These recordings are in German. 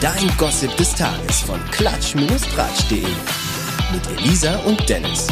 Dein Gossip des Tages von klatsch-tratsch.de. Mit Elisa und Dennis.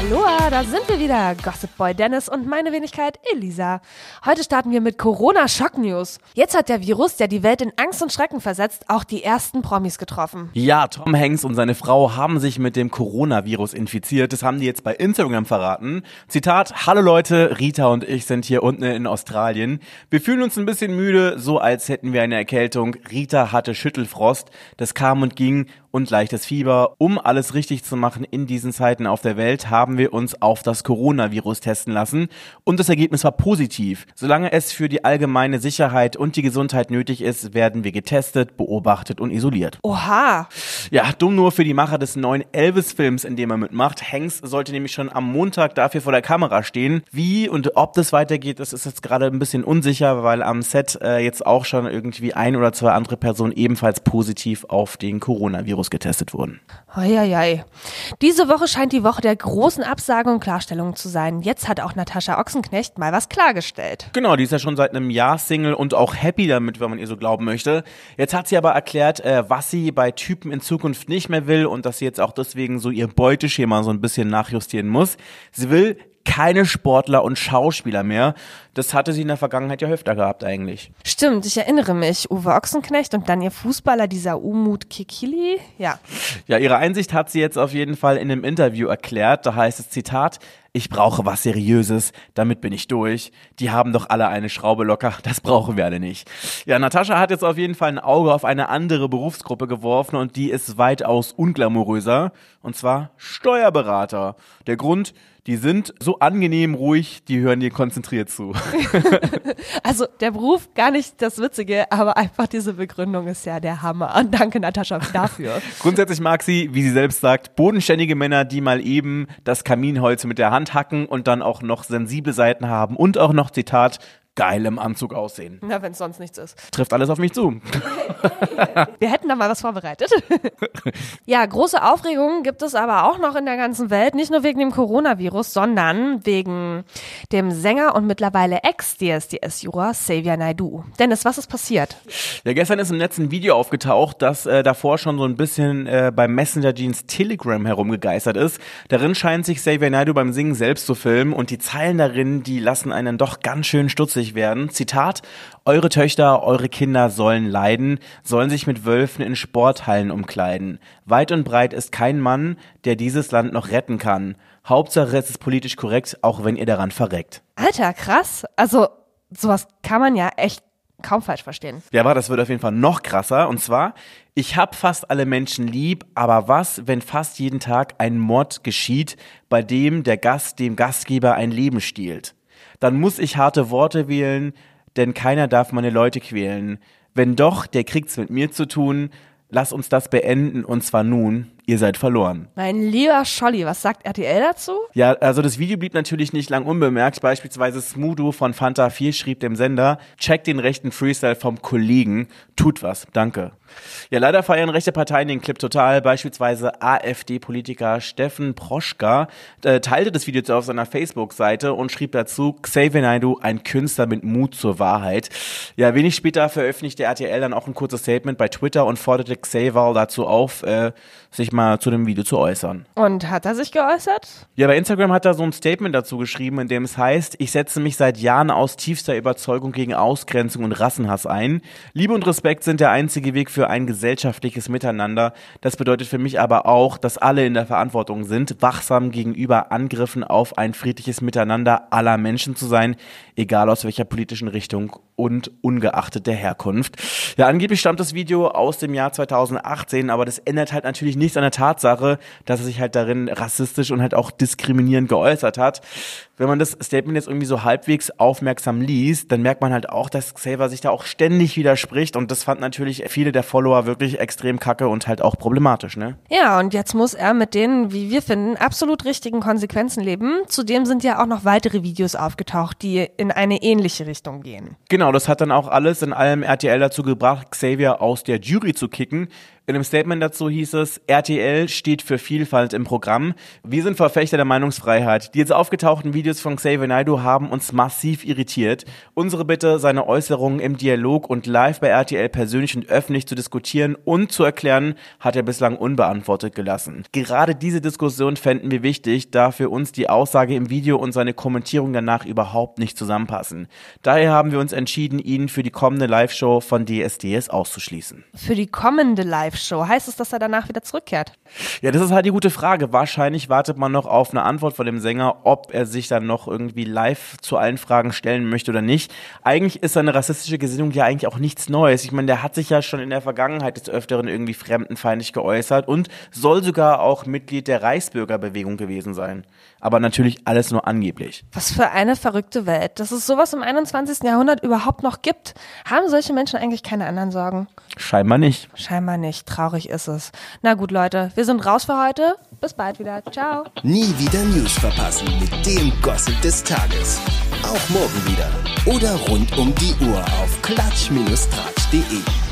Aloha, da sind wir wieder. Gossip Boy Dennis und meine Wenigkeit Elisa. Heute starten wir mit Corona Schock News. Jetzt hat der Virus, der die Welt in Angst und Schrecken versetzt, auch die ersten Promis getroffen. Ja, Tom Hanks und seine Frau haben sich mit dem Coronavirus infiziert. Das haben die jetzt bei Instagram verraten. Zitat, Hallo Leute, Rita und ich sind hier unten in Australien. Wir fühlen uns ein bisschen müde, so als hätten wir eine Erkältung. Rita hatte Schüttelfrost. Das kam und ging und leichtes Fieber. Um alles richtig zu machen in diesen Zeiten auf der Welt, haben wir uns auf das Coronavirus testen lassen und das Ergebnis war positiv. Solange es für die allgemeine Sicherheit und die Gesundheit nötig ist, werden wir getestet, beobachtet und isoliert. Oha. Ja, dumm nur für die Macher des neuen Elvis-Films, in dem er mitmacht. Hanks sollte nämlich schon am Montag dafür vor der Kamera stehen. Wie und ob das weitergeht, das ist jetzt gerade ein bisschen unsicher, weil am Set äh, jetzt auch schon irgendwie ein oder zwei andere Personen ebenfalls positiv auf den Coronavirus getestet wurden. Eieiei. Diese Woche scheint die Woche der großen Absagen und Klarstellungen zu sein. Jetzt hat auch Natascha Ochsenknecht mal was klargestellt. Genau, die ist ja schon seit einem Jahr Single und auch happy damit, wenn man ihr so glauben möchte. Jetzt hat sie aber erklärt, äh, was sie bei Typen in Zukunft nicht mehr will und dass sie jetzt auch deswegen so ihr Beuteschema so ein bisschen nachjustieren muss. Sie will keine Sportler und Schauspieler mehr. Das hatte sie in der Vergangenheit ja öfter gehabt eigentlich. Stimmt, ich erinnere mich. Uwe Ochsenknecht und dann ihr Fußballer, dieser Umut Kikili. Ja. Ja, ihre Einsicht hat sie jetzt auf jeden Fall in einem Interview erklärt. Da heißt es Zitat, ich brauche was Seriöses, damit bin ich durch. Die haben doch alle eine Schraube locker, das brauchen wir alle nicht. Ja, Natascha hat jetzt auf jeden Fall ein Auge auf eine andere Berufsgruppe geworfen und die ist weitaus unglamouröser, und zwar Steuerberater. Der Grund, die sind so angenehm ruhig, die hören dir konzentriert zu. also der Beruf gar nicht das Witzige, aber einfach diese Begründung ist ja der Hammer. Und danke Natascha dafür. Grundsätzlich mag sie, wie sie selbst sagt, bodenständige Männer, die mal eben das Kaminholz mit der Hand hacken und dann auch noch sensible Seiten haben und auch noch, Zitat, geil im Anzug aussehen. Na, wenn es sonst nichts ist. Trifft alles auf mich zu. Wir hätten da mal was vorbereitet. ja, große Aufregung gibt es aber auch noch in der ganzen Welt, nicht nur wegen dem Coronavirus, sondern wegen dem Sänger und mittlerweile Ex-DSDS-Juror Xavier Naidu. Dennis, was ist passiert? Ja, gestern ist im Netz ein Video aufgetaucht, das äh, davor schon so ein bisschen äh, beim Messenger Jeans Telegram herumgegeistert ist. Darin scheint sich Xavier Naidu beim Singen selbst zu filmen und die Zeilen darin, die lassen einen doch ganz schön stutzig werden. Zitat, eure Töchter, eure Kinder sollen leiden, sollen sich mit Wölfen in Sporthallen umkleiden. Weit und breit ist kein Mann, der dieses Land noch retten kann. Hauptsache es ist politisch korrekt, auch wenn ihr daran verreckt. Alter, krass. Also, sowas kann man ja echt kaum falsch verstehen. Ja, aber das wird auf jeden Fall noch krasser. Und zwar, ich hab fast alle Menschen lieb, aber was, wenn fast jeden Tag ein Mord geschieht, bei dem der Gast dem Gastgeber ein Leben stiehlt? Dann muss ich harte Worte wählen, denn keiner darf meine Leute quälen. Wenn doch, der kriegt's mit mir zu tun. Lass uns das beenden und zwar nun. Ihr seid verloren. Mein lieber Scholli, was sagt RTL dazu? Ja, also das Video blieb natürlich nicht lang unbemerkt. Beispielsweise Smudo von Fanta 4 schrieb dem Sender, checkt den rechten Freestyle vom Kollegen, tut was, danke. Ja, leider feiern rechte Parteien den Clip total. Beispielsweise AfD-Politiker Steffen Proschka äh, teilte das Video auf seiner Facebook-Seite und schrieb dazu, Xavier Naidoo, ein Künstler mit Mut zur Wahrheit. Ja, wenig später veröffentlichte RTL dann auch ein kurzes Statement bei Twitter und forderte Xavier dazu auf, äh, sich mal zu dem Video zu äußern. Und hat er sich geäußert? Ja, bei Instagram hat er so ein Statement dazu geschrieben, in dem es heißt, ich setze mich seit Jahren aus tiefster Überzeugung gegen Ausgrenzung und Rassenhass ein. Liebe und Respekt sind der einzige Weg für ein gesellschaftliches Miteinander. Das bedeutet für mich aber auch, dass alle in der Verantwortung sind, wachsam gegenüber Angriffen auf ein friedliches Miteinander aller Menschen zu sein, egal aus welcher politischen Richtung und ungeachtet der Herkunft. Ja, angeblich stammt das Video aus dem Jahr 2018, aber das ändert halt natürlich nichts an der Tatsache, dass er sich halt darin rassistisch und halt auch diskriminierend geäußert hat. Wenn man das Statement jetzt irgendwie so halbwegs aufmerksam liest, dann merkt man halt auch, dass Xaver sich da auch ständig widerspricht und das fand natürlich viele der Follower wirklich extrem kacke und halt auch problematisch, ne? Ja, und jetzt muss er mit den, wie wir finden, absolut richtigen Konsequenzen leben. Zudem sind ja auch noch weitere Videos aufgetaucht, die in eine ähnliche Richtung gehen. Genau, das hat dann auch alles in allem RTL dazu gebracht, Xavier aus der Jury zu kicken. In einem Statement dazu hieß es, RTL steht für Vielfalt im Programm. Wir sind Verfechter der Meinungsfreiheit. Die jetzt aufgetauchten Videos von Xavier Naidoo haben uns massiv irritiert. Unsere Bitte, seine Äußerungen im Dialog und live bei RTL persönlich und öffentlich zu diskutieren und zu erklären, hat er bislang unbeantwortet gelassen. Gerade diese Diskussion fänden wir wichtig, da für uns die Aussage im Video und seine Kommentierung danach überhaupt nicht zusammenpassen. Daher haben wir uns entschieden, ihn für die kommende Live-Show von DSDS auszuschließen. Für die kommende Live-Show heißt es, dass er danach wieder zurückkehrt? Ja, das ist halt die gute Frage. Wahrscheinlich wartet man noch auf eine Antwort von dem Sänger, ob er sich dann noch irgendwie live zu allen Fragen stellen möchte oder nicht. Eigentlich ist seine rassistische Gesinnung ja eigentlich auch nichts Neues. Ich meine, der hat sich ja schon in der Vergangenheit des Öfteren irgendwie fremdenfeindlich geäußert und soll sogar auch Mitglied der Reichsbürgerbewegung gewesen sein. Aber natürlich alles nur angeblich. Was für eine verrückte Welt. Dass es sowas im 21. Jahrhundert überhaupt noch gibt. Haben solche Menschen eigentlich keine anderen Sorgen? Scheinbar nicht. Scheinbar nicht. Traurig ist es. Na gut, Leute, wir sind raus für heute. Bis bald wieder. Ciao. Nie wieder News verpassen mit dem Gossip des Tages. Auch morgen wieder. Oder rund um die Uhr auf klatsch-tratsch.de.